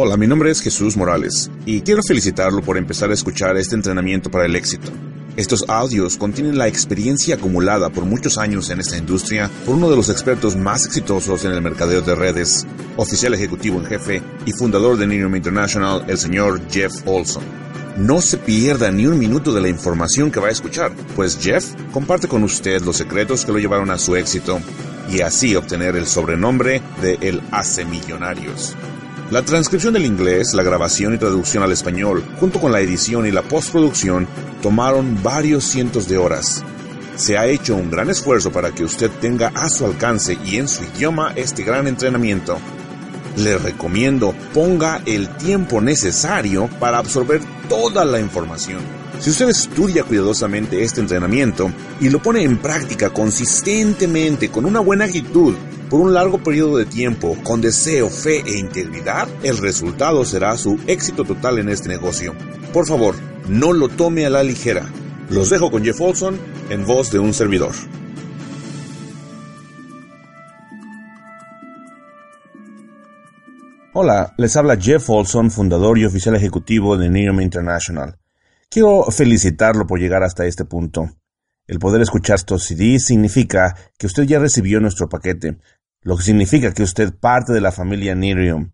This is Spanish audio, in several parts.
Hola, mi nombre es Jesús Morales y quiero felicitarlo por empezar a escuchar este entrenamiento para el éxito. Estos audios contienen la experiencia acumulada por muchos años en esta industria por uno de los expertos más exitosos en el mercadeo de redes, oficial ejecutivo en jefe y fundador de Nerium International, el señor Jeff Olson. No se pierda ni un minuto de la información que va a escuchar, pues Jeff comparte con usted los secretos que lo llevaron a su éxito y así obtener el sobrenombre de El Hace Millonarios. La transcripción del inglés, la grabación y traducción al español, junto con la edición y la postproducción, tomaron varios cientos de horas. Se ha hecho un gran esfuerzo para que usted tenga a su alcance y en su idioma este gran entrenamiento. Le recomiendo ponga el tiempo necesario para absorber toda la información. Si usted estudia cuidadosamente este entrenamiento y lo pone en práctica consistentemente con una buena actitud, por un largo periodo de tiempo, con deseo, fe e integridad, el resultado será su éxito total en este negocio. Por favor, no lo tome a la ligera. Los dejo con Jeff Olson en voz de un servidor. Hola, les habla Jeff Olson, fundador y oficial ejecutivo de Neom International. Quiero felicitarlo por llegar hasta este punto. El poder escuchar estos CDs significa que usted ya recibió nuestro paquete, lo que significa que usted parte de la familia Nerium.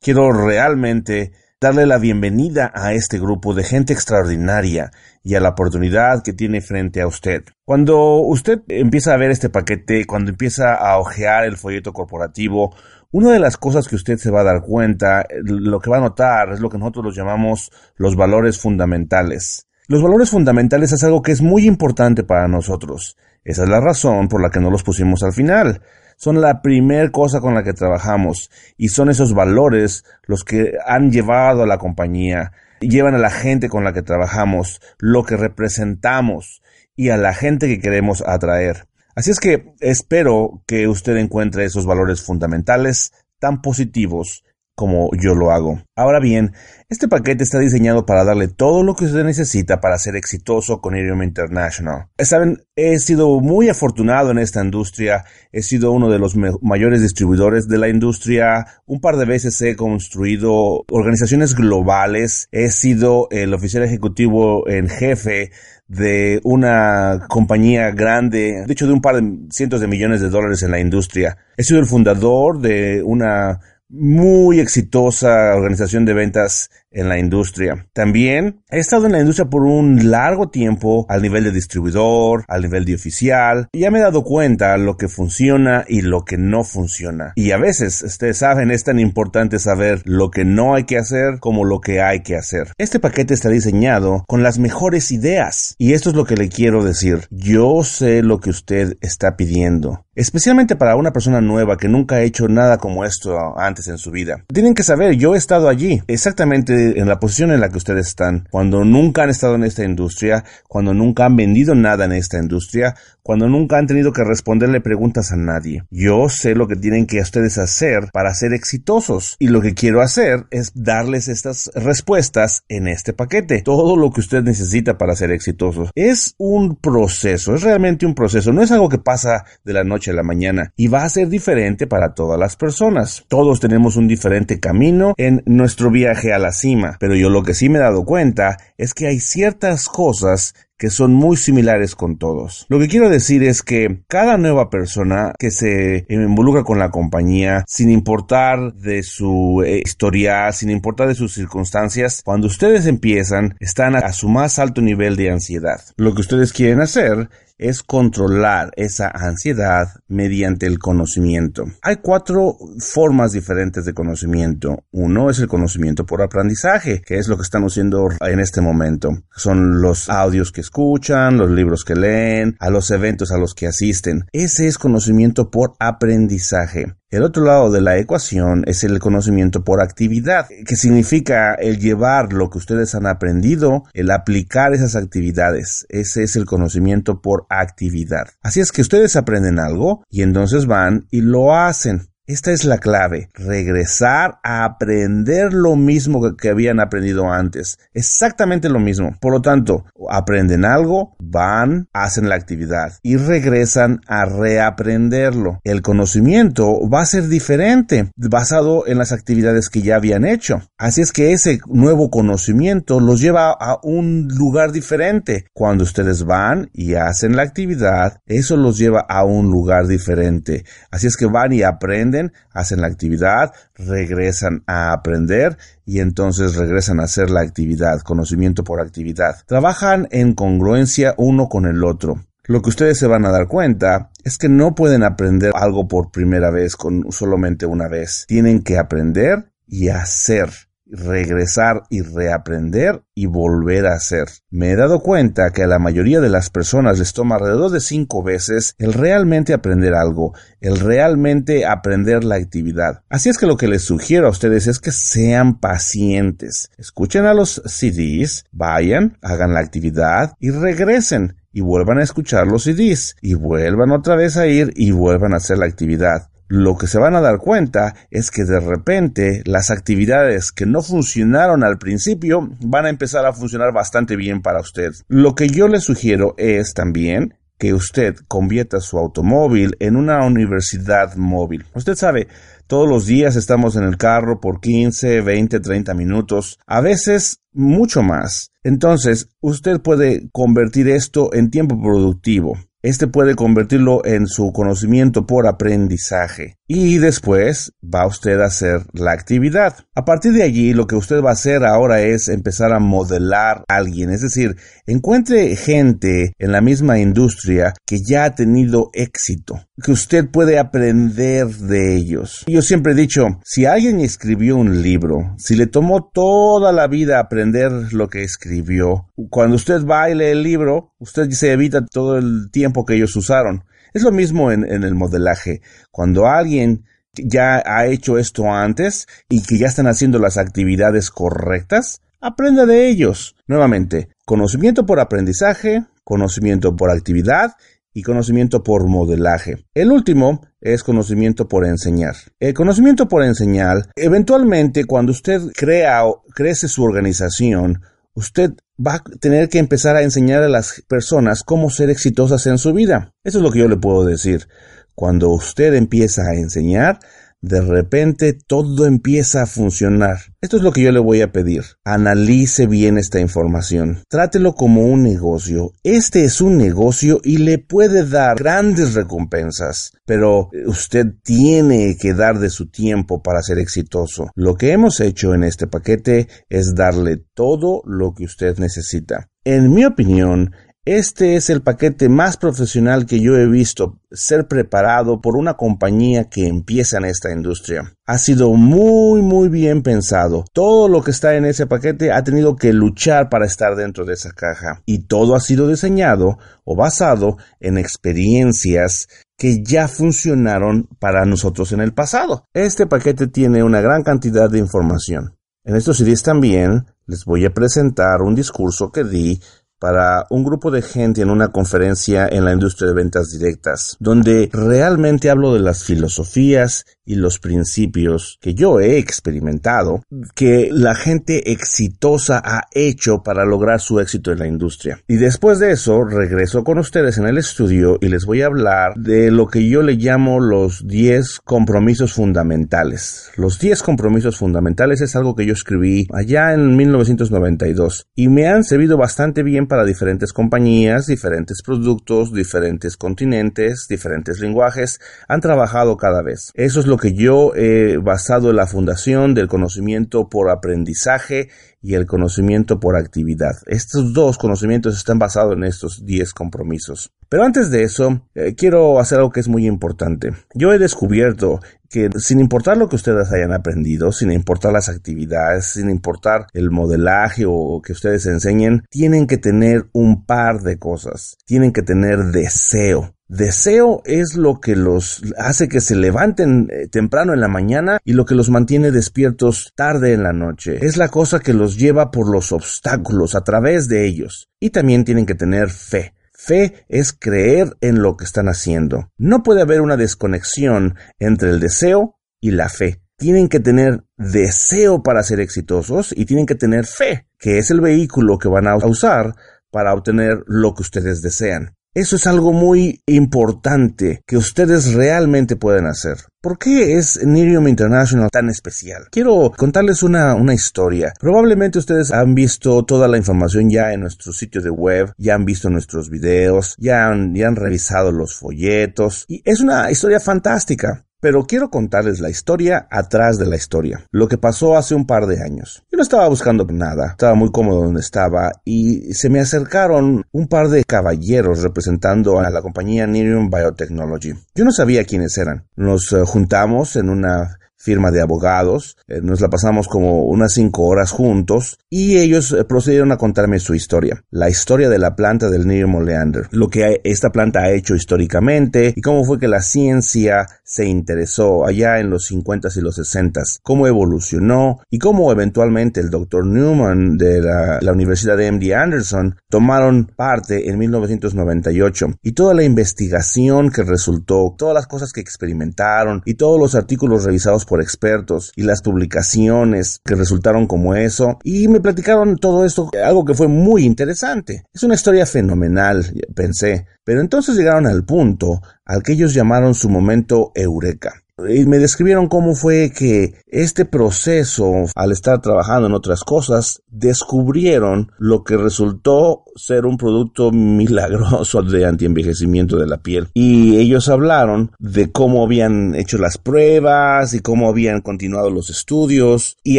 Quiero realmente darle la bienvenida a este grupo de gente extraordinaria y a la oportunidad que tiene frente a usted. Cuando usted empieza a ver este paquete, cuando empieza a ojear el folleto corporativo, una de las cosas que usted se va a dar cuenta, lo que va a notar, es lo que nosotros los llamamos los valores fundamentales. Los valores fundamentales es algo que es muy importante para nosotros. Esa es la razón por la que no los pusimos al final son la primer cosa con la que trabajamos y son esos valores los que han llevado a la compañía, llevan a la gente con la que trabajamos, lo que representamos y a la gente que queremos atraer. Así es que espero que usted encuentre esos valores fundamentales tan positivos como yo lo hago. Ahora bien, este paquete está diseñado para darle todo lo que usted necesita para ser exitoso con Irium International. Saben, he sido muy afortunado en esta industria, he sido uno de los mayores distribuidores de la industria, un par de veces he construido organizaciones globales, he sido el oficial ejecutivo en jefe de una compañía grande, de hecho de un par de cientos de millones de dólares en la industria. He sido el fundador de una muy exitosa organización de ventas en la industria. También he estado en la industria por un largo tiempo al nivel de distribuidor, al nivel de oficial, y ya me he dado cuenta lo que funciona y lo que no funciona. Y a veces, ustedes saben, es tan importante saber lo que no hay que hacer como lo que hay que hacer. Este paquete está diseñado con las mejores ideas. Y esto es lo que le quiero decir. Yo sé lo que usted está pidiendo. Especialmente para una persona nueva que nunca ha hecho nada como esto antes en su vida. Tienen que saber, yo he estado allí, exactamente en la posición en la que ustedes están, cuando nunca han estado en esta industria, cuando nunca han vendido nada en esta industria, cuando nunca han tenido que responderle preguntas a nadie. Yo sé lo que tienen que ustedes hacer para ser exitosos y lo que quiero hacer es darles estas respuestas en este paquete. Todo lo que usted necesita para ser exitosos. Es un proceso, es realmente un proceso, no es algo que pasa de la noche a la mañana y va a ser diferente para todas las personas. Todos tenemos un diferente camino en nuestro viaje a la cima pero yo lo que sí me he dado cuenta es que hay ciertas cosas que son muy similares con todos. Lo que quiero decir es que cada nueva persona que se involucra con la compañía, sin importar de su eh, historia, sin importar de sus circunstancias, cuando ustedes empiezan, están a su más alto nivel de ansiedad. Lo que ustedes quieren hacer es controlar esa ansiedad mediante el conocimiento. Hay cuatro formas diferentes de conocimiento. Uno es el conocimiento por aprendizaje, que es lo que están haciendo en este momento. Son los audios que escuchan, los libros que leen, a los eventos a los que asisten. Ese es conocimiento por aprendizaje. El otro lado de la ecuación es el conocimiento por actividad, que significa el llevar lo que ustedes han aprendido, el aplicar esas actividades. Ese es el conocimiento por actividad. Así es que ustedes aprenden algo y entonces van y lo hacen. Esta es la clave, regresar a aprender lo mismo que habían aprendido antes, exactamente lo mismo. Por lo tanto, aprenden algo, van, hacen la actividad y regresan a reaprenderlo. El conocimiento va a ser diferente, basado en las actividades que ya habían hecho. Así es que ese nuevo conocimiento los lleva a un lugar diferente. Cuando ustedes van y hacen la actividad, eso los lleva a un lugar diferente. Así es que van y aprenden hacen la actividad, regresan a aprender y entonces regresan a hacer la actividad, conocimiento por actividad. Trabajan en congruencia uno con el otro. Lo que ustedes se van a dar cuenta es que no pueden aprender algo por primera vez con solamente una vez. Tienen que aprender y hacer regresar y reaprender y volver a hacer. Me he dado cuenta que a la mayoría de las personas les toma alrededor de cinco veces el realmente aprender algo, el realmente aprender la actividad. Así es que lo que les sugiero a ustedes es que sean pacientes. Escuchen a los CDs, vayan, hagan la actividad y regresen y vuelvan a escuchar los CDs y vuelvan otra vez a ir y vuelvan a hacer la actividad lo que se van a dar cuenta es que de repente las actividades que no funcionaron al principio van a empezar a funcionar bastante bien para usted. Lo que yo le sugiero es también que usted convierta su automóvil en una universidad móvil. Usted sabe, todos los días estamos en el carro por 15, 20, 30 minutos, a veces mucho más. Entonces, usted puede convertir esto en tiempo productivo. Este puede convertirlo en su conocimiento por aprendizaje y después va usted a hacer la actividad. A partir de allí, lo que usted va a hacer ahora es empezar a modelar a alguien, es decir, encuentre gente en la misma industria que ya ha tenido éxito, que usted puede aprender de ellos. Yo siempre he dicho, si alguien escribió un libro, si le tomó toda la vida aprender lo que escribió, cuando usted va y lee el libro, usted se evita todo el tiempo que ellos usaron. Es lo mismo en, en el modelaje. Cuando alguien ya ha hecho esto antes y que ya están haciendo las actividades correctas, aprenda de ellos. Nuevamente, conocimiento por aprendizaje, conocimiento por actividad y conocimiento por modelaje. El último es conocimiento por enseñar. El conocimiento por enseñar, eventualmente cuando usted crea o crece su organización, usted va a tener que empezar a enseñar a las personas cómo ser exitosas en su vida. Eso es lo que yo le puedo decir. Cuando usted empieza a enseñar, de repente todo empieza a funcionar. Esto es lo que yo le voy a pedir. Analice bien esta información. Trátelo como un negocio. Este es un negocio y le puede dar grandes recompensas, pero usted tiene que dar de su tiempo para ser exitoso. Lo que hemos hecho en este paquete es darle todo lo que usted necesita. En mi opinión, este es el paquete más profesional que yo he visto ser preparado por una compañía que empieza en esta industria. Ha sido muy muy bien pensado. Todo lo que está en ese paquete ha tenido que luchar para estar dentro de esa caja. Y todo ha sido diseñado o basado en experiencias que ya funcionaron para nosotros en el pasado. Este paquete tiene una gran cantidad de información. En estos CDs también les voy a presentar un discurso que di para un grupo de gente en una conferencia en la industria de ventas directas, donde realmente hablo de las filosofías y los principios que yo he experimentado, que la gente exitosa ha hecho para lograr su éxito en la industria. Y después de eso, regreso con ustedes en el estudio y les voy a hablar de lo que yo le llamo los 10 compromisos fundamentales. Los 10 compromisos fundamentales es algo que yo escribí allá en 1992 y me han servido bastante bien para diferentes compañías, diferentes productos, diferentes continentes, diferentes lenguajes, han trabajado cada vez. Eso es lo que yo he basado en la fundación del conocimiento por aprendizaje y el conocimiento por actividad. Estos dos conocimientos están basados en estos 10 compromisos. Pero antes de eso, eh, quiero hacer algo que es muy importante. Yo he descubierto que sin importar lo que ustedes hayan aprendido, sin importar las actividades, sin importar el modelaje o que ustedes enseñen, tienen que tener un par de cosas. Tienen que tener deseo. Deseo es lo que los hace que se levanten eh, temprano en la mañana y lo que los mantiene despiertos tarde en la noche. Es la cosa que los lleva por los obstáculos a través de ellos. Y también tienen que tener fe. Fe es creer en lo que están haciendo. No puede haber una desconexión entre el deseo y la fe. Tienen que tener deseo para ser exitosos y tienen que tener fe, que es el vehículo que van a usar para obtener lo que ustedes desean. Eso es algo muy importante que ustedes realmente pueden hacer. ¿Por qué es Nerium International tan especial? Quiero contarles una, una, historia. Probablemente ustedes han visto toda la información ya en nuestro sitio de web, ya han visto nuestros videos, ya han, ya han revisado los folletos. Y es una historia fantástica. Pero quiero contarles la historia atrás de la historia, lo que pasó hace un par de años. Yo no estaba buscando nada, estaba muy cómodo donde estaba y se me acercaron un par de caballeros representando a la compañía Nerium Biotechnology. Yo no sabía quiénes eran. Nos eh, juntamos en una firma de abogados. Eh, nos la pasamos como unas cinco horas juntos y ellos eh, procedieron a contarme su historia. La historia de la planta del Nerium oleander, lo que esta planta ha hecho históricamente y cómo fue que la ciencia se interesó allá en los 50s y los 60s, cómo evolucionó y cómo eventualmente el Dr. Newman de la, la Universidad de MD Anderson tomaron parte en 1998 y toda la investigación que resultó, todas las cosas que experimentaron y todos los artículos revisados por expertos y las publicaciones que resultaron como eso. Y me platicaron todo esto, algo que fue muy interesante. Es una historia fenomenal, pensé, pero entonces llegaron al punto al que ellos llamaron su momento eureka. Y me describieron cómo fue que este proceso, al estar trabajando en otras cosas, descubrieron lo que resultó ser un producto milagroso de antienvejecimiento de la piel. Y ellos hablaron de cómo habían hecho las pruebas y cómo habían continuado los estudios y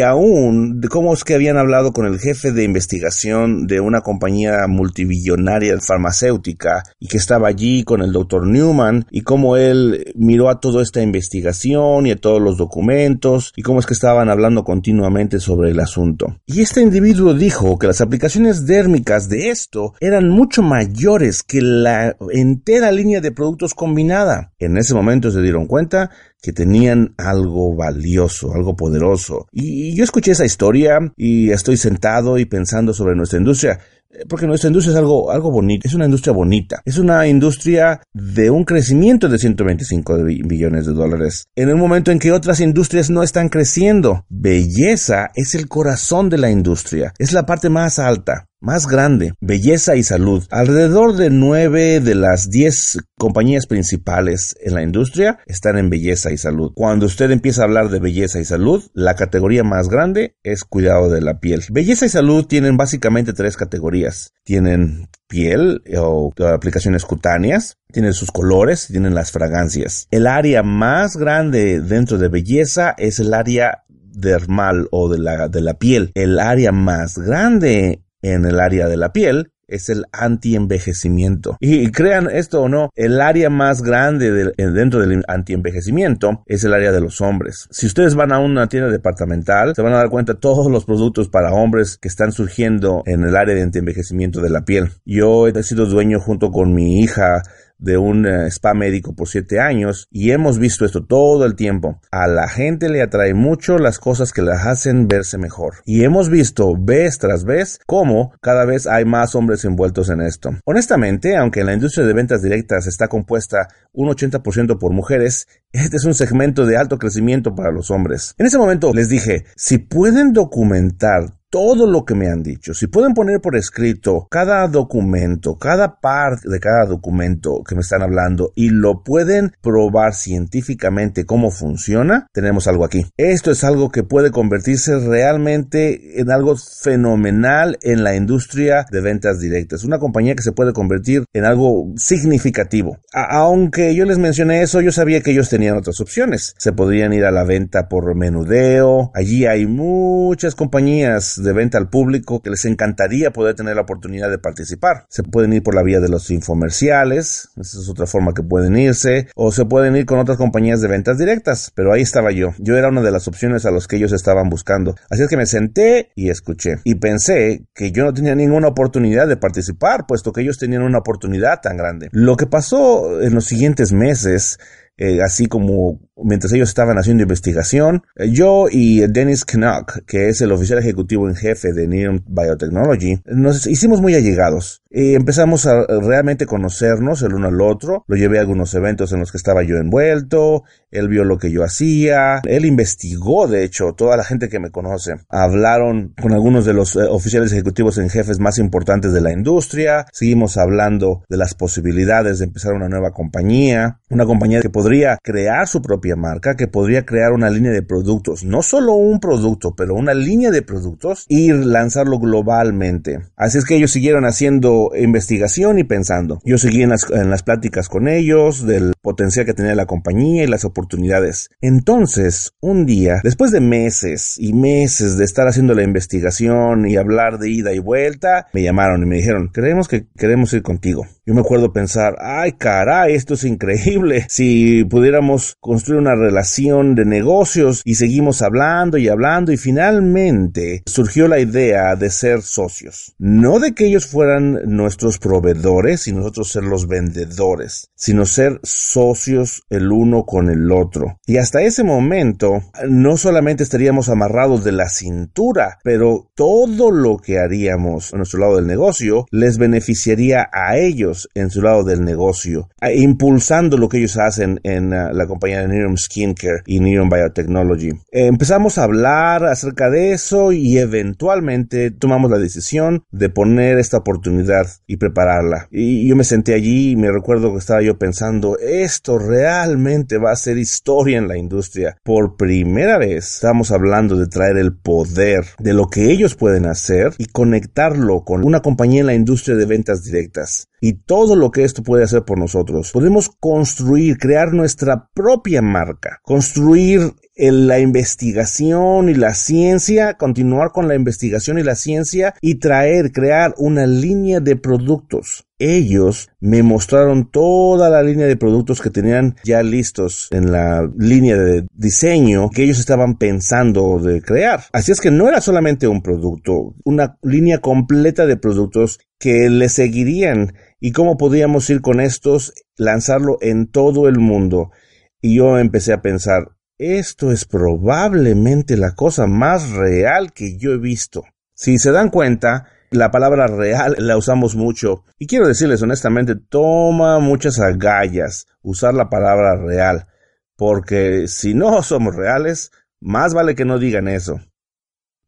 aún de cómo es que habían hablado con el jefe de investigación de una compañía multibillonaria farmacéutica y que estaba allí con el doctor Newman y cómo él miró a toda esta investigación y a todos los documentos y cómo es que estaban hablando continuamente sobre el asunto. Y este individuo dijo que las aplicaciones dérmicas de esto eran mucho mayores que la entera línea de productos combinada. En ese momento se dieron cuenta que tenían algo valioso, algo poderoso. Y yo escuché esa historia y estoy sentado y pensando sobre nuestra industria. Eh, porque nuestra industria es algo, algo bonito, es una industria bonita, es una industria de un crecimiento de 125 billones de dólares, en un momento en que otras industrias no están creciendo. Belleza es el corazón de la industria, es la parte más alta más grande, belleza y salud. Alrededor de nueve de las diez compañías principales en la industria están en belleza y salud. Cuando usted empieza a hablar de belleza y salud, la categoría más grande es cuidado de la piel. Belleza y salud tienen básicamente tres categorías. Tienen piel o aplicaciones cutáneas, tienen sus colores, tienen las fragancias. El área más grande dentro de belleza es el área dermal o de la, de la piel. El área más grande en el área de la piel es el antienvejecimiento. Y crean esto o no, el área más grande dentro del antienvejecimiento es el área de los hombres. Si ustedes van a una tienda departamental, se van a dar cuenta de todos los productos para hombres que están surgiendo en el área de antienvejecimiento de la piel. Yo he sido dueño junto con mi hija de un eh, spa médico por siete años y hemos visto esto todo el tiempo. A la gente le atrae mucho las cosas que las hacen verse mejor. Y hemos visto vez tras vez cómo cada vez hay más hombres envueltos en esto. Honestamente, aunque la industria de ventas directas está compuesta un 80% por mujeres, este es un segmento de alto crecimiento para los hombres. En ese momento les dije, si pueden documentar todo lo que me han dicho. Si pueden poner por escrito cada documento, cada parte de cada documento que me están hablando y lo pueden probar científicamente cómo funciona, tenemos algo aquí. Esto es algo que puede convertirse realmente en algo fenomenal en la industria de ventas directas. Una compañía que se puede convertir en algo significativo. aunque yo les mencioné eso, yo sabía que ellos tenían otras opciones. Se podrían ir a la venta por menudeo. Allí hay muchas compañías de venta al público que les encantaría poder tener la oportunidad de participar. Se pueden ir por la vía de los infomerciales, esa es otra forma que pueden irse, o se pueden ir con otras compañías de ventas directas, pero ahí estaba yo. Yo era una de las opciones a los que ellos estaban buscando. Así es que me senté y escuché. Y pensé que yo no tenía ninguna oportunidad de participar, puesto que ellos tenían una oportunidad tan grande. Lo que pasó en los siguientes meses eh, así como mientras ellos estaban haciendo investigación, eh, yo y Dennis Knock, que es el oficial ejecutivo en jefe de Neon Biotechnology, nos hicimos muy allegados. Y empezamos a realmente conocernos el uno al otro. Lo llevé a algunos eventos en los que estaba yo envuelto. Él vio lo que yo hacía. Él investigó, de hecho, toda la gente que me conoce. Hablaron con algunos de los eh, oficiales ejecutivos en jefes más importantes de la industria. Seguimos hablando de las posibilidades de empezar una nueva compañía. Una compañía que podría crear su propia marca, que podría crear una línea de productos. No solo un producto, pero una línea de productos y lanzarlo globalmente. Así es que ellos siguieron haciendo investigación y pensando. Yo seguí en las, en las pláticas con ellos del potencial que tenía la compañía y las oportunidades. Entonces, un día, después de meses y meses de estar haciendo la investigación y hablar de ida y vuelta, me llamaron y me dijeron, creemos que queremos ir contigo. Yo me acuerdo pensar, ay caray, esto es increíble. Si pudiéramos construir una relación de negocios y seguimos hablando y hablando y finalmente surgió la idea de ser socios. No de que ellos fueran nuestros proveedores y nosotros ser los vendedores, sino ser socios el uno con el otro. Y hasta ese momento no solamente estaríamos amarrados de la cintura, pero todo lo que haríamos a nuestro lado del negocio les beneficiaría a ellos en su lado del negocio, impulsando lo que ellos hacen en uh, la compañía de Neon Skincare y Neon Biotechnology. empezamos a hablar acerca de eso y eventualmente tomamos la decisión de poner esta oportunidad y prepararla. Y yo me senté allí y me recuerdo que estaba yo pensando, esto realmente va a ser historia en la industria. Por primera vez estamos hablando de traer el poder de lo que ellos pueden hacer y conectarlo con una compañía en la industria de ventas directas y todo lo que esto puede hacer por nosotros. Podemos construir, crear nuestra propia marca, construir la investigación y la ciencia, continuar con la investigación y la ciencia y traer, crear una línea de productos. Ellos me mostraron toda la línea de productos que tenían ya listos en la línea de diseño que ellos estaban pensando de crear. Así es que no era solamente un producto, una línea completa de productos que le seguirían y cómo podíamos ir con estos, lanzarlo en todo el mundo. Y yo empecé a pensar, esto es probablemente la cosa más real que yo he visto. Si se dan cuenta, la palabra real la usamos mucho y quiero decirles honestamente, toma muchas agallas usar la palabra real, porque si no somos reales, más vale que no digan eso.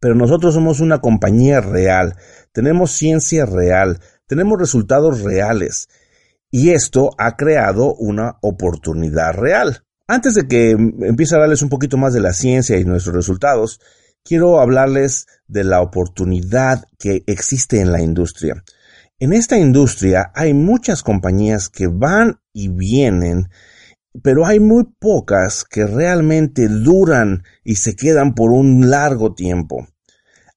Pero nosotros somos una compañía real, tenemos ciencia real, tenemos resultados reales y esto ha creado una oportunidad real. Antes de que empiece a darles un poquito más de la ciencia y nuestros resultados, quiero hablarles de la oportunidad que existe en la industria. En esta industria hay muchas compañías que van y vienen, pero hay muy pocas que realmente duran y se quedan por un largo tiempo.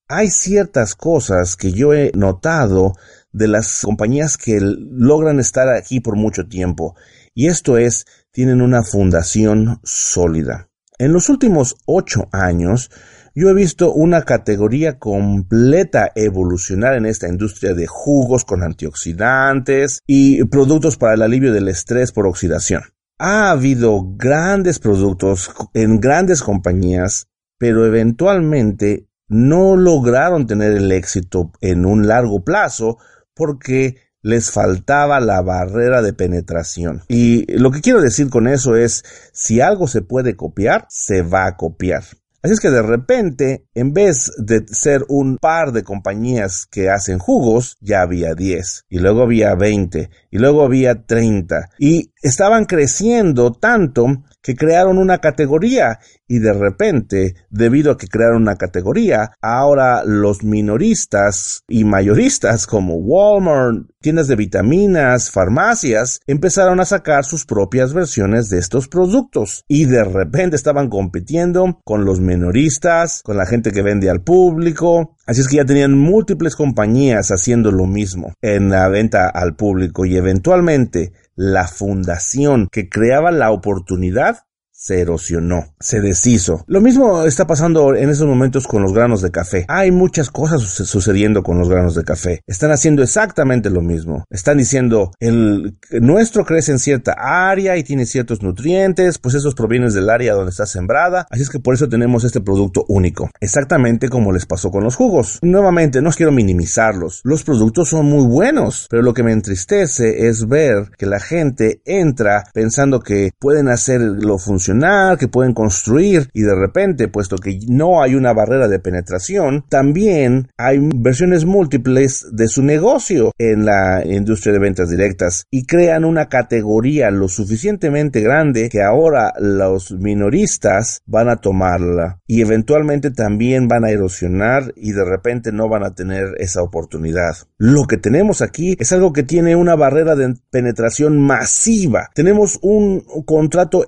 Hay ciertas cosas que yo he notado de las compañías que logran estar aquí por mucho tiempo, y esto es, tienen una fundación sólida. En los últimos ocho años, yo he visto una categoría completa evolucionar en esta industria de jugos con antioxidantes y productos para el alivio del estrés por oxidación. Ha habido grandes productos en grandes compañías, pero eventualmente no lograron tener el éxito en un largo plazo porque les faltaba la barrera de penetración. Y lo que quiero decir con eso es, si algo se puede copiar, se va a copiar. Así es que de repente, en vez de ser un par de compañías que hacen jugos, ya había 10, y luego había 20, y luego había 30, y estaban creciendo tanto que crearon una categoría y de repente, debido a que crearon una categoría, ahora los minoristas y mayoristas como Walmart, tiendas de vitaminas, farmacias, empezaron a sacar sus propias versiones de estos productos. Y de repente estaban compitiendo con los minoristas, con la gente que vende al público, Así es que ya tenían múltiples compañías haciendo lo mismo en la venta al público y eventualmente la fundación que creaba la oportunidad se erosionó, se deshizo. Lo mismo está pasando en esos momentos con los granos de café. Hay muchas cosas sucediendo con los granos de café. Están haciendo exactamente lo mismo. Están diciendo, el nuestro crece en cierta área y tiene ciertos nutrientes, pues esos provienen del área donde está sembrada, así es que por eso tenemos este producto único. Exactamente como les pasó con los jugos. Nuevamente, no quiero minimizarlos. Los productos son muy buenos, pero lo que me entristece es ver que la gente entra pensando que pueden hacerlo funcionar que pueden construir y de repente, puesto que no hay una barrera de penetración, también hay versiones múltiples de su negocio en la industria de ventas directas y crean una categoría lo suficientemente grande que ahora los minoristas van a tomarla y eventualmente también van a erosionar y de repente no van a tener esa oportunidad. Lo que tenemos aquí es algo que tiene una barrera de penetración masiva. Tenemos un contrato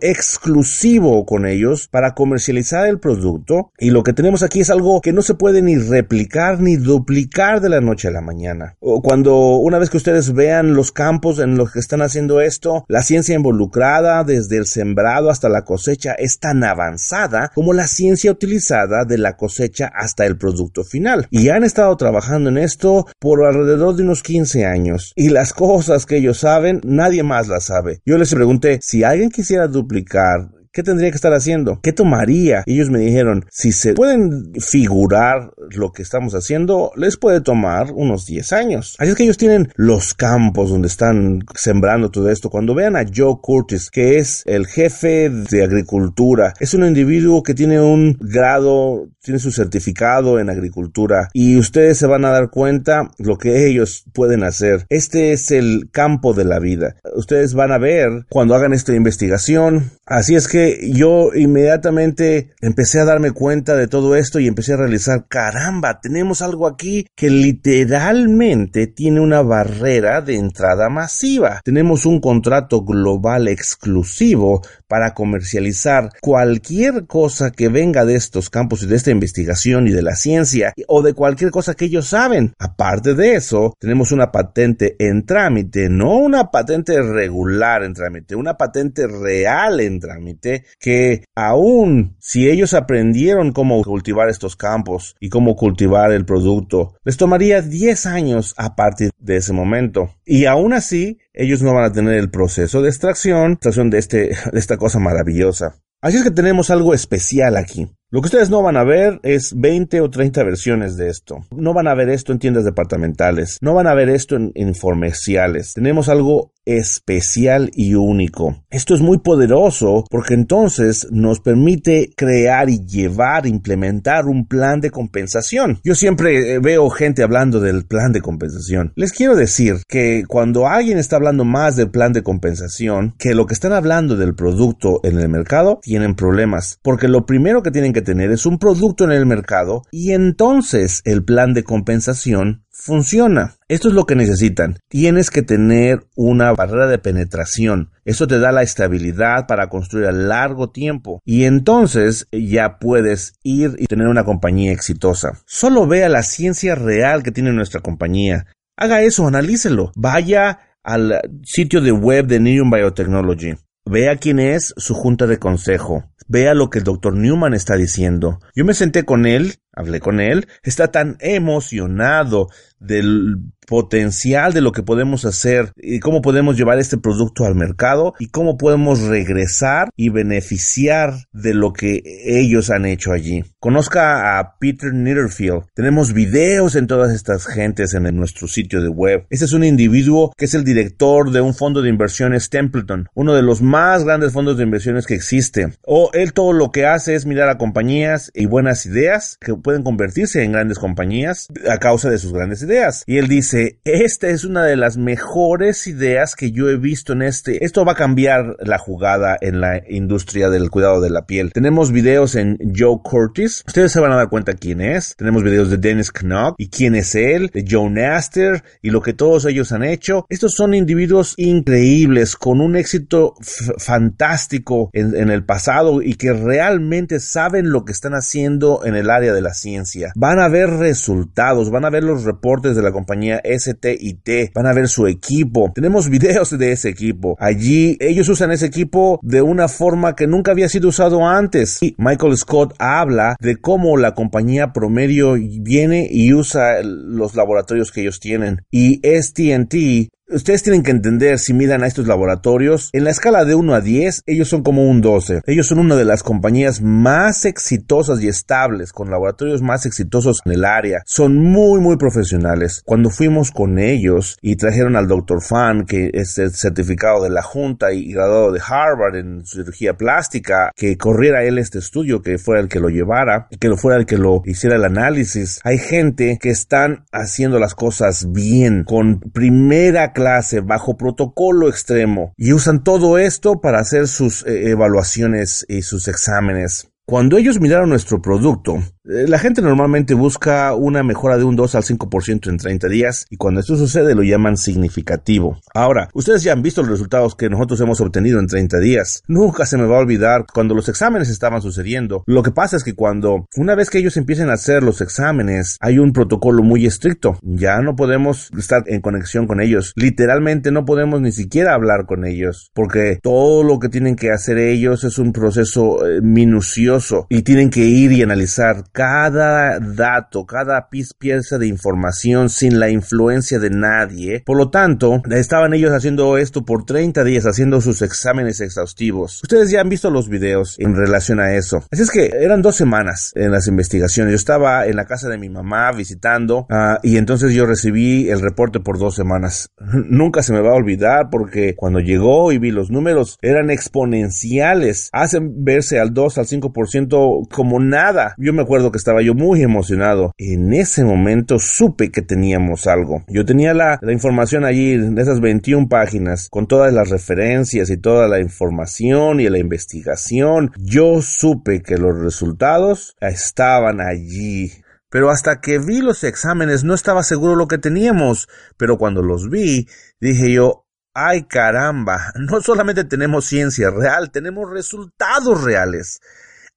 exclusivo con ellos para comercializar el producto y lo que tenemos aquí es algo que no se puede ni replicar ni duplicar de la noche a la mañana. O cuando una vez que ustedes vean los campos en los que están haciendo esto, la ciencia involucrada desde el sembrado hasta la cosecha es tan avanzada como la ciencia utilizada de la cosecha hasta el producto final. Y han estado trabajando en esto por alrededor de unos 15 años. Y las cosas que ellos saben, nadie más las sabe. Yo les pregunté, si alguien quisiera duplicar ¿Qué tendría que estar haciendo? ¿Qué tomaría? Ellos me dijeron, si se pueden figurar lo que estamos haciendo, les puede tomar unos 10 años. Así es que ellos tienen los campos donde están sembrando todo esto. Cuando vean a Joe Curtis, que es el jefe de agricultura, es un individuo que tiene un grado, tiene su certificado en agricultura y ustedes se van a dar cuenta lo que ellos pueden hacer. Este es el campo de la vida. Ustedes van a ver cuando hagan esta investigación. Así es que yo inmediatamente empecé a darme cuenta de todo esto y empecé a realizar, caramba, tenemos algo aquí que literalmente tiene una barrera de entrada masiva. Tenemos un contrato global exclusivo para comercializar cualquier cosa que venga de estos campos y de esta investigación y de la ciencia o de cualquier cosa que ellos saben. Aparte de eso, tenemos una patente en trámite, no una patente regular en trámite, una patente real en trámite que aún si ellos aprendieron cómo cultivar estos campos y cómo cultivar el producto, les tomaría 10 años a partir de ese momento. Y aún así, ellos no van a tener el proceso de extracción, extracción de, este, de esta cosa maravillosa. Así es que tenemos algo especial aquí. Lo que ustedes no van a ver es 20 o 30 versiones de esto. No van a ver esto en tiendas departamentales. No van a ver esto en informeciales. Tenemos algo especial y único. Esto es muy poderoso porque entonces nos permite crear y llevar, implementar un plan de compensación. Yo siempre eh, veo gente hablando del plan de compensación. Les quiero decir que cuando alguien está hablando más del plan de compensación que lo que están hablando del producto en el mercado, tienen problemas. Porque lo primero que tienen que tener es un producto en el mercado y entonces el plan de compensación funciona. Esto es lo que necesitan. Tienes que tener una barrera de penetración. Eso te da la estabilidad para construir a largo tiempo. Y entonces ya puedes ir y tener una compañía exitosa. Solo vea la ciencia real que tiene nuestra compañía. Haga eso, analícelo. Vaya al sitio de web de Neon Biotechnology. Vea quién es su junta de consejo. Vea lo que el doctor Newman está diciendo. Yo me senté con él, hablé con él, está tan emocionado del potencial de lo que podemos hacer y cómo podemos llevar este producto al mercado y cómo podemos regresar y beneficiar de lo que ellos han hecho allí. Conozca a Peter Netherfield. Tenemos videos en todas estas gentes en nuestro sitio de web. Este es un individuo que es el director de un fondo de inversiones Templeton, uno de los más grandes fondos de inversiones que existe. O él todo lo que hace es mirar a compañías y buenas ideas que pueden convertirse en grandes compañías a causa de sus grandes ideas. Y él dice, esta es una de las mejores ideas que yo he visto en este. Esto va a cambiar la jugada en la industria del cuidado de la piel. Tenemos videos en Joe Curtis. Ustedes se van a dar cuenta quién es. Tenemos videos de Dennis Knock y quién es él, de Joe Naster y lo que todos ellos han hecho. Estos son individuos increíbles con un éxito fantástico en, en el pasado y que realmente saben lo que están haciendo en el área de la ciencia. Van a ver resultados, van a ver los reportes de la compañía STIT, van a ver su equipo. Tenemos videos de ese equipo. Allí ellos usan ese equipo de una forma que nunca había sido usado antes. Y Michael Scott habla de cómo la compañía promedio viene y usa los laboratorios que ellos tienen. Y STNT Ustedes tienen que entender si miran a estos laboratorios, en la escala de 1 a 10, ellos son como un 12. Ellos son una de las compañías más exitosas y estables, con laboratorios más exitosos en el área. Son muy, muy profesionales. Cuando fuimos con ellos y trajeron al Dr. Fan, que es el certificado de la Junta y graduado de Harvard en cirugía plástica, que corriera él este estudio, que fuera el que lo llevara, que fuera el que lo hiciera el análisis. Hay gente que están haciendo las cosas bien, con primera clase bajo protocolo extremo y usan todo esto para hacer sus eh, evaluaciones y sus exámenes. Cuando ellos miraron nuestro producto, la gente normalmente busca una mejora de un 2 al 5% en 30 días y cuando esto sucede lo llaman significativo. Ahora, ustedes ya han visto los resultados que nosotros hemos obtenido en 30 días. Nunca se me va a olvidar cuando los exámenes estaban sucediendo. Lo que pasa es que cuando una vez que ellos empiecen a hacer los exámenes, hay un protocolo muy estricto. Ya no podemos estar en conexión con ellos. Literalmente no podemos ni siquiera hablar con ellos porque todo lo que tienen que hacer ellos es un proceso eh, minucioso y tienen que ir y analizar cada dato, cada pieza de información sin la influencia de nadie. Por lo tanto, estaban ellos haciendo esto por 30 días, haciendo sus exámenes exhaustivos. Ustedes ya han visto los videos en relación a eso. Así es que eran dos semanas en las investigaciones. Yo estaba en la casa de mi mamá visitando uh, y entonces yo recibí el reporte por dos semanas. Nunca se me va a olvidar porque cuando llegó y vi los números eran exponenciales. Hacen verse al 2 al 5% como nada. Yo me acuerdo que estaba yo muy emocionado. En ese momento supe que teníamos algo. Yo tenía la, la información allí de esas 21 páginas con todas las referencias y toda la información y la investigación. Yo supe que los resultados estaban allí. Pero hasta que vi los exámenes no estaba seguro lo que teníamos. Pero cuando los vi, dije yo, ay caramba, no solamente tenemos ciencia real, tenemos resultados reales.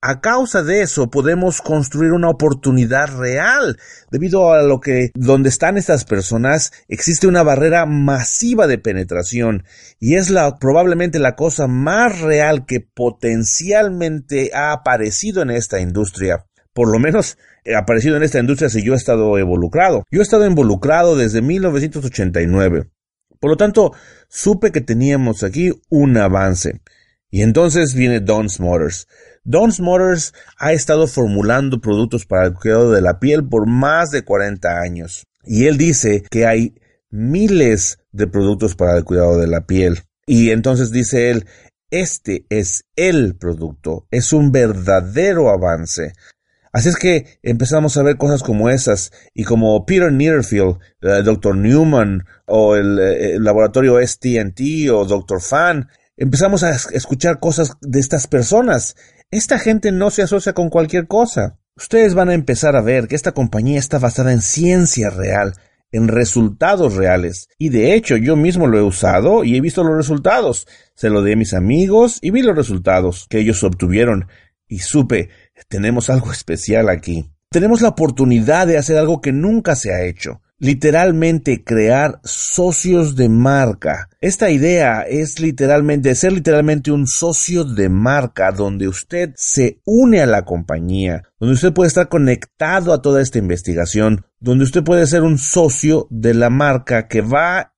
A causa de eso podemos construir una oportunidad real. Debido a lo que donde están estas personas existe una barrera masiva de penetración y es la probablemente la cosa más real que potencialmente ha aparecido en esta industria. Por lo menos ha aparecido en esta industria si yo he estado involucrado. Yo he estado involucrado desde 1989. Por lo tanto, supe que teníamos aquí un avance. Y entonces viene Don's Motors. Don's Motors ha estado formulando productos para el cuidado de la piel por más de 40 años. Y él dice que hay miles de productos para el cuidado de la piel. Y entonces dice él, este es el producto, es un verdadero avance. Así es que empezamos a ver cosas como esas y como Peter Nearfield, el Dr. Newman o el, eh, laboratorio STNT o Dr. Fan, empezamos a escuchar cosas de estas personas esta gente no se asocia con cualquier cosa. Ustedes van a empezar a ver que esta compañía está basada en ciencia real, en resultados reales. Y de hecho yo mismo lo he usado y he visto los resultados. Se lo di a mis amigos y vi los resultados que ellos obtuvieron. Y supe, tenemos algo especial aquí. Tenemos la oportunidad de hacer algo que nunca se ha hecho literalmente crear socios de marca. Esta idea es literalmente ser literalmente un socio de marca donde usted se une a la compañía, donde usted puede estar conectado a toda esta investigación, donde usted puede ser un socio de la marca que va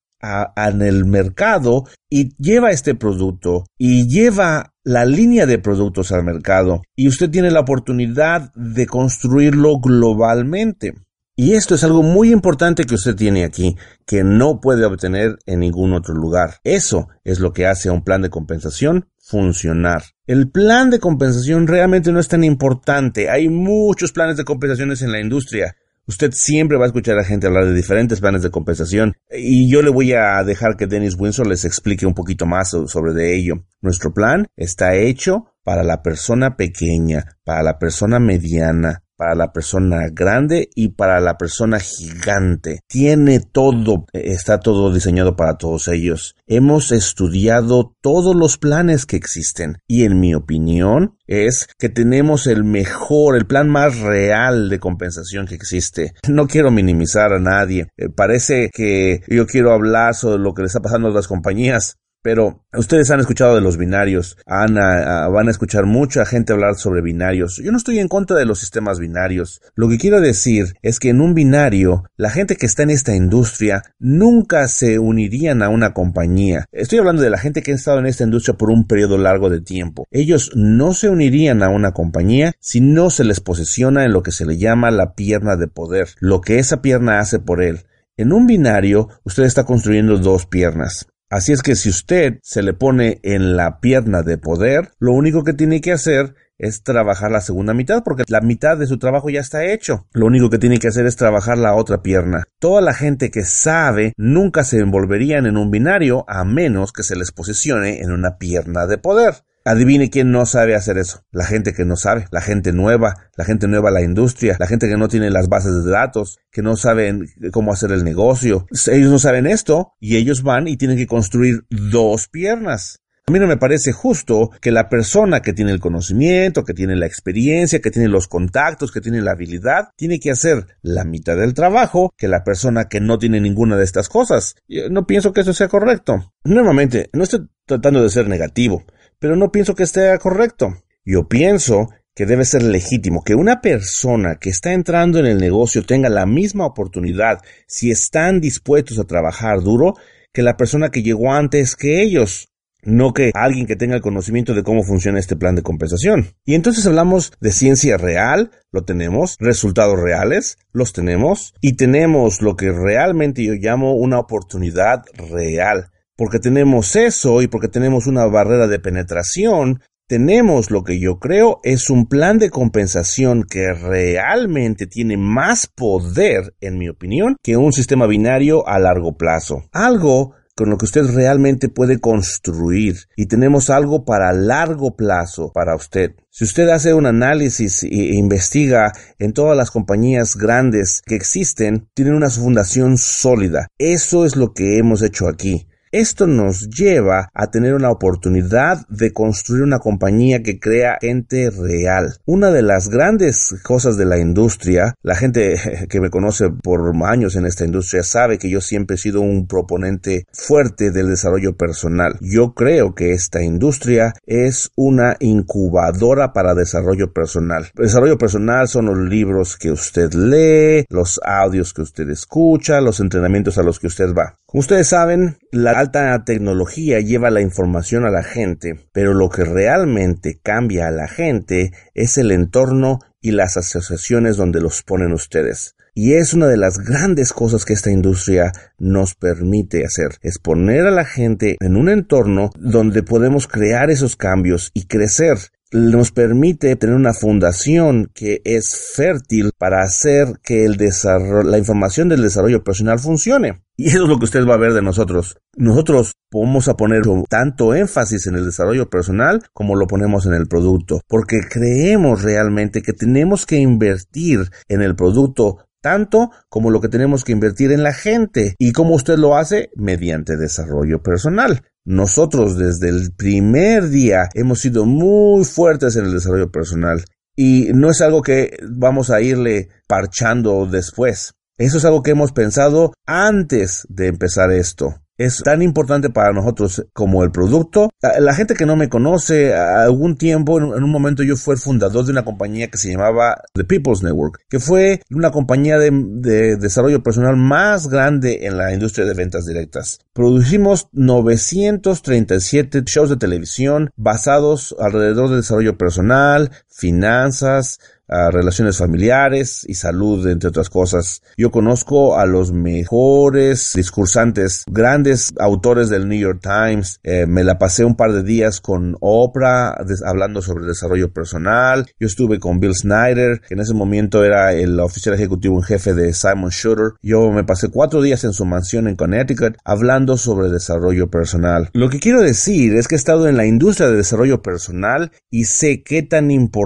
en el mercado y lleva este producto y lleva la línea de productos al mercado y usted tiene la oportunidad de construirlo globalmente. Y esto es algo muy importante que usted tiene aquí, que no puede obtener en ningún otro lugar. Eso es lo que hace a un plan de compensación funcionar. El plan de compensación realmente no es tan importante. Hay muchos planes de compensaciones en la industria. Usted siempre va a escuchar a gente hablar de diferentes planes de compensación y yo le voy a dejar que Dennis Winsor les explique un poquito más sobre de ello. Nuestro plan está hecho para la persona pequeña, para la persona mediana, para la persona grande y para la persona gigante. Tiene todo, está todo diseñado para todos ellos. Hemos estudiado todos los planes que existen y en mi opinión es que tenemos el mejor, el plan más real de compensación que existe. No quiero minimizar a nadie. Eh, parece que yo quiero hablar sobre lo que le está pasando a otras compañías, pero ustedes han escuchado de los binarios, van a escuchar mucha gente hablar sobre binarios. Yo no estoy en contra de los sistemas binarios. Lo que quiero decir es que en un binario, la gente que está en esta industria nunca se unirían a una compañía. Estoy hablando de la gente que ha estado en esta industria por un periodo largo de tiempo. Ellos no se unirían a una compañía si no se les posesiona en lo que se le llama la pierna de poder, lo que esa pierna hace por él. En un binario, usted está construyendo dos piernas. Así es que si usted se le pone en la pierna de poder, lo único que tiene que hacer es trabajar la segunda mitad porque la mitad de su trabajo ya está hecho. Lo único que tiene que hacer es trabajar la otra pierna. Toda la gente que sabe nunca se envolverían en un binario a menos que se les posicione en una pierna de poder. Adivine quién no sabe hacer eso. La gente que no sabe, la gente nueva, la gente nueva a la industria, la gente que no tiene las bases de datos, que no saben cómo hacer el negocio. Ellos no saben esto y ellos van y tienen que construir dos piernas. A mí no me parece justo que la persona que tiene el conocimiento, que tiene la experiencia, que tiene los contactos, que tiene la habilidad, tiene que hacer la mitad del trabajo que la persona que no tiene ninguna de estas cosas. No pienso que eso sea correcto. Nuevamente, no estoy tratando de ser negativo pero no pienso que esté correcto. Yo pienso que debe ser legítimo que una persona que está entrando en el negocio tenga la misma oportunidad si están dispuestos a trabajar duro que la persona que llegó antes que ellos. No que alguien que tenga el conocimiento de cómo funciona este plan de compensación. Y entonces hablamos de ciencia real, lo tenemos, resultados reales, los tenemos, y tenemos lo que realmente yo llamo una oportunidad real porque tenemos eso y porque tenemos una barrera de penetración, tenemos lo que yo creo es un plan de compensación que realmente tiene más poder, en mi opinión, que un sistema binario a largo plazo. Algo con lo que usted realmente puede construir y tenemos algo para largo plazo para usted. Si usted hace un análisis e investiga en todas las compañías grandes que existen, tienen una fundación sólida. Eso es lo que hemos hecho aquí. Esto nos lleva a tener una oportunidad de construir una compañía que crea gente real. Una de las grandes cosas de la industria, la gente que me conoce por años en esta industria sabe que yo siempre he sido un proponente fuerte del desarrollo personal. Yo creo que esta industria es una incubadora para desarrollo personal. desarrollo personal son los libros que usted lee, los audios que usted escucha, los entrenamientos a los que usted va. Ustedes saben, la alta tecnología lleva la información a la gente, pero lo que realmente cambia a la gente es el entorno y las asociaciones donde los ponen ustedes. Y es una de las grandes cosas que esta industria nos permite hacer, es poner a la gente en un entorno donde podemos crear esos cambios y crecer nos permite tener una fundación que es fértil para hacer que el desarrollo, la información del desarrollo personal funcione. Y eso es lo que usted va a ver de nosotros. Nosotros vamos a poner tanto énfasis en el desarrollo personal como lo ponemos en el producto, porque creemos realmente que tenemos que invertir en el producto tanto como lo que tenemos que invertir en la gente. ¿Y cómo usted lo hace? Mediante desarrollo personal. Nosotros desde el primer día hemos sido muy fuertes en el desarrollo personal y no es algo que vamos a irle parchando después. Eso es algo que hemos pensado antes de empezar esto es tan importante para nosotros como el producto. La gente que no me conoce, algún tiempo, en un momento yo fui el fundador de una compañía que se llamaba The People's Network, que fue una compañía de, de desarrollo personal más grande en la industria de ventas directas. Producimos 937 shows de televisión basados alrededor del desarrollo personal, finanzas, relaciones familiares y salud, entre otras cosas. Yo conozco a los mejores discursantes, grandes autores del New York Times. Eh, me la pasé un par de días con Oprah hablando sobre desarrollo personal. Yo estuve con Bill Snyder, que en ese momento era el oficial ejecutivo en jefe de Simon Shooter. Yo me pasé cuatro días en su mansión en Connecticut hablando sobre desarrollo personal. Lo que quiero decir es que he estado en la industria de desarrollo personal y sé qué tan importante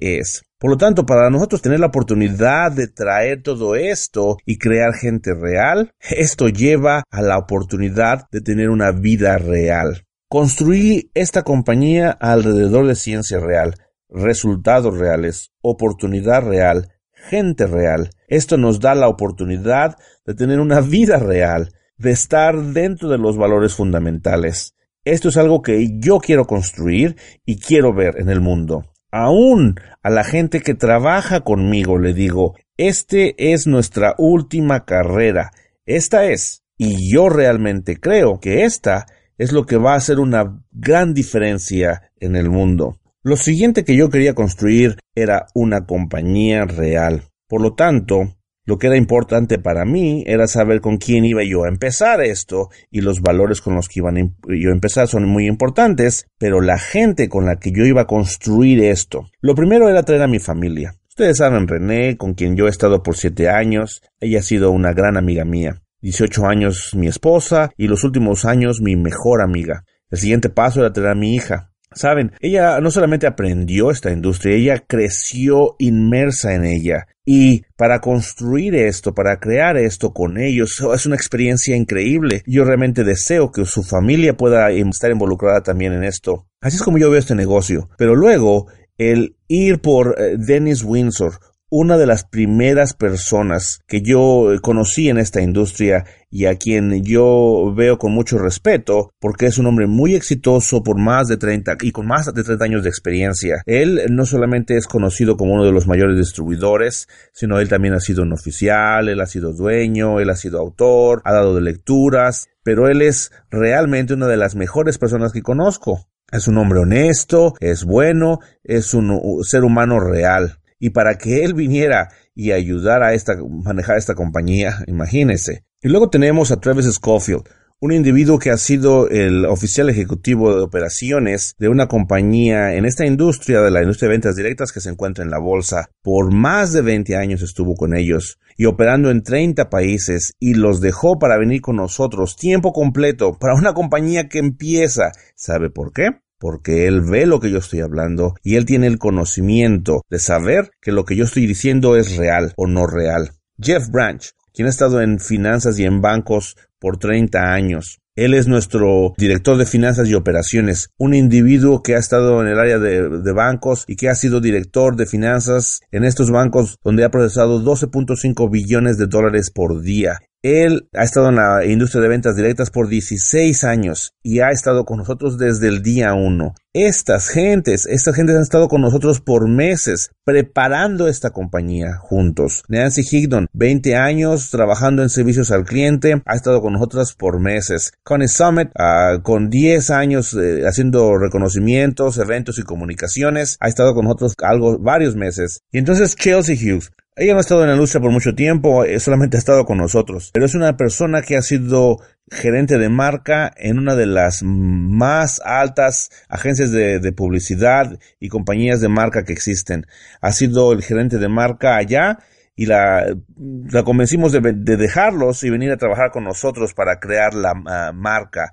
es. Por lo tanto, para nosotros tener la oportunidad de traer todo esto y crear gente real, esto lleva a la oportunidad de tener una vida real. Construí esta compañía alrededor de ciencia real, resultados reales, oportunidad real, gente real. Esto nos da la oportunidad de tener una vida real, de estar dentro de los valores fundamentales. Esto es algo que yo quiero construir y quiero ver en el mundo. Aún a la gente que trabaja conmigo le digo, este es nuestra última carrera. Esta es. Y yo realmente creo que esta es lo que va a hacer una gran diferencia en el mundo. Lo siguiente que yo quería construir era una compañía real. Por lo tanto, lo que era importante para mí era saber con quién iba yo a empezar esto y los valores con los que iban yo a empezar son muy importantes, pero la gente con la que yo iba a construir esto. Lo primero era traer a mi familia. Ustedes saben, René, con quien yo he estado por siete años, ella ha sido una gran amiga mía. 18 años mi esposa y los últimos años mi mejor amiga. El siguiente paso era traer a mi hija. Saben, ella no solamente aprendió esta industria, ella creció inmersa en ella. Y para construir esto, para crear esto con ellos, es una experiencia increíble. Yo realmente deseo que su familia pueda estar involucrada también en esto. Así es como yo veo este negocio. Pero luego, el ir por eh, Dennis Windsor, una de las primeras personas que yo conocí en esta industria y a quien yo veo con mucho respeto porque es un hombre muy exitoso por más de 30 y con más de 30 años de experiencia. Él no solamente es conocido como uno de los mayores distribuidores, sino él también ha sido un oficial, él ha sido dueño, él ha sido autor, ha dado lecturas, pero él es realmente una de las mejores personas que conozco. Es un hombre honesto, es bueno, es un ser humano real y para que él viniera y ayudara a esta, manejar esta compañía, imagínese. Y luego tenemos a Travis Schofield, un individuo que ha sido el oficial ejecutivo de operaciones de una compañía en esta industria de la industria de ventas directas que se encuentra en la bolsa. Por más de 20 años estuvo con ellos y operando en 30 países y los dejó para venir con nosotros tiempo completo para una compañía que empieza. ¿Sabe por qué? Porque Él ve lo que yo estoy hablando y Él tiene el conocimiento de saber que lo que yo estoy diciendo es real o no real. Jeff Branch, quien ha estado en finanzas y en bancos por 30 años. Él es nuestro director de finanzas y operaciones, un individuo que ha estado en el área de, de, bancos y que ha sido director de finanzas en estos bancos donde ha procesado 12.5 billones de dólares por día. Él ha estado en la industria de ventas directas por 16 años y ha estado con nosotros desde el día 1. Estas gentes, estas gentes han estado con nosotros por meses preparando esta compañía juntos. Nancy Higdon, 20 años trabajando en servicios al cliente, ha estado con nosotros por meses. Connie Summit, uh, con 10 años eh, haciendo reconocimientos, eventos y comunicaciones, ha estado con nosotros varios meses. Y entonces Chelsea Hughes, ella no ha estado en la industria por mucho tiempo, eh, solamente ha estado con nosotros, pero es una persona que ha sido gerente de marca en una de las más altas agencias de, publicidad y compañías de marca que existen. Ha sido el gerente de marca allá y la, la convencimos de, dejarlos y venir a trabajar con nosotros para crear la ah, marca.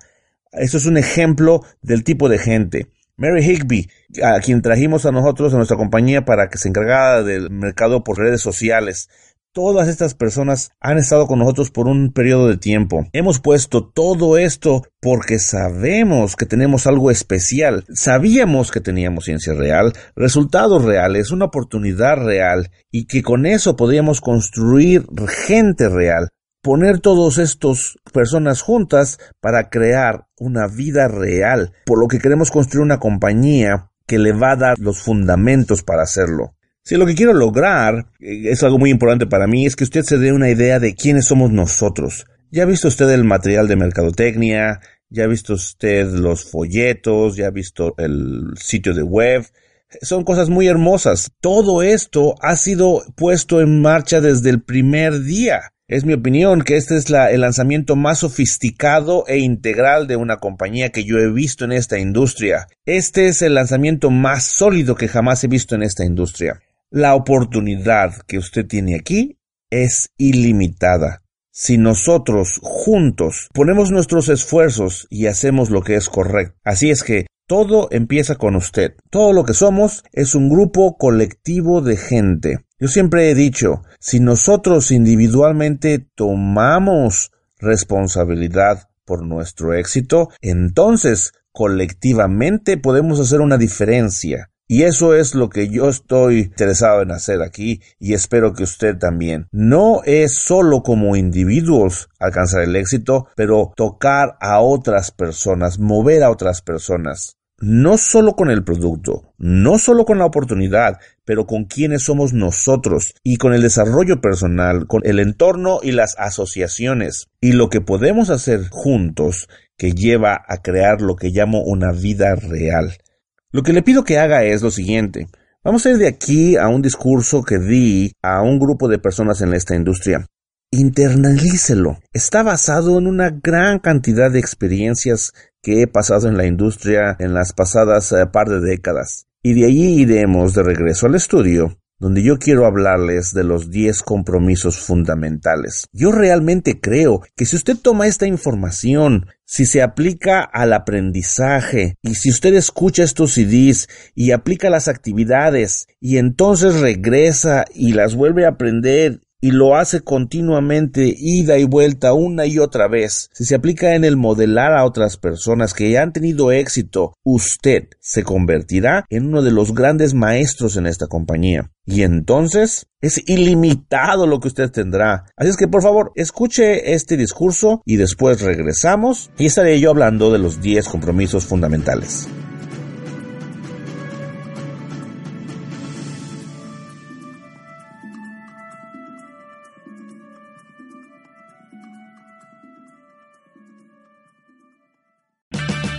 Eso es un ejemplo del tipo de gente. Mary Higby, a quien trajimos a nosotros, a nuestra compañía, para que se encargara del mercado por redes sociales. Todas estas personas han estado con nosotros por un periodo de tiempo. Hemos puesto todo esto porque sabemos que tenemos algo especial. Sabíamos que teníamos ciencia real, resultados reales, una oportunidad real y que con eso podíamos construir gente real poner todas estas personas juntas para crear una vida real, por lo que queremos construir una compañía que le va a dar los fundamentos para hacerlo. Si lo que quiero lograr, eh, es algo muy importante para mí, es que usted se dé una idea de quiénes somos nosotros. Ya ha visto usted el material de mercadotecnia, ya ha visto usted los folletos, ya ha visto el sitio de web, son cosas muy hermosas. Todo esto ha sido puesto en marcha desde el primer día. Es mi opinión que este es el lanzamiento más sofisticado e integral de una compañía que yo he visto en esta industria. Este es el lanzamiento más sólido que jamás he visto en esta industria. La oportunidad que usted tiene aquí es ilimitada. Si nosotros juntos ponemos nuestros esfuerzos y hacemos lo que es correcto. Así es que todo empieza con usted. Todo lo que somos es un grupo colectivo de gente. Yo siempre he dicho, si nosotros individualmente tomamos responsabilidad por nuestro éxito, entonces colectivamente podemos hacer una diferencia. Y eso es lo que yo estoy interesado en hacer aquí y espero que usted también. No es solo como individuos alcanzar el éxito, pero tocar a otras personas, mover a otras personas. No solo con el producto, no solo con la oportunidad, pero con quienes somos nosotros y con el desarrollo personal, con el entorno y las asociaciones y lo que podemos hacer juntos que lleva a crear lo que llamo una vida real. Lo que le pido que haga es lo siguiente. Vamos a ir de aquí a un discurso que di a un grupo de personas en esta industria. Internalícelo. Está basado en una gran cantidad de experiencias que he pasado en la industria en las pasadas eh, par de décadas. Y de allí iremos de regreso al estudio donde yo quiero hablarles de los 10 compromisos fundamentales. Yo realmente creo que si usted toma esta información, si se aplica al aprendizaje y si usted escucha estos CDs y aplica las actividades y entonces regresa y las vuelve a aprender y lo hace continuamente, ida y vuelta, una y otra vez, si se aplica en el modelar a otras personas que ya han tenido éxito, usted se convertirá en uno de los grandes maestros en esta compañía. Y entonces es ilimitado lo que usted tendrá. Así es que por favor, escuche este discurso y después regresamos y estaré yo hablando de los 10 compromisos fundamentales.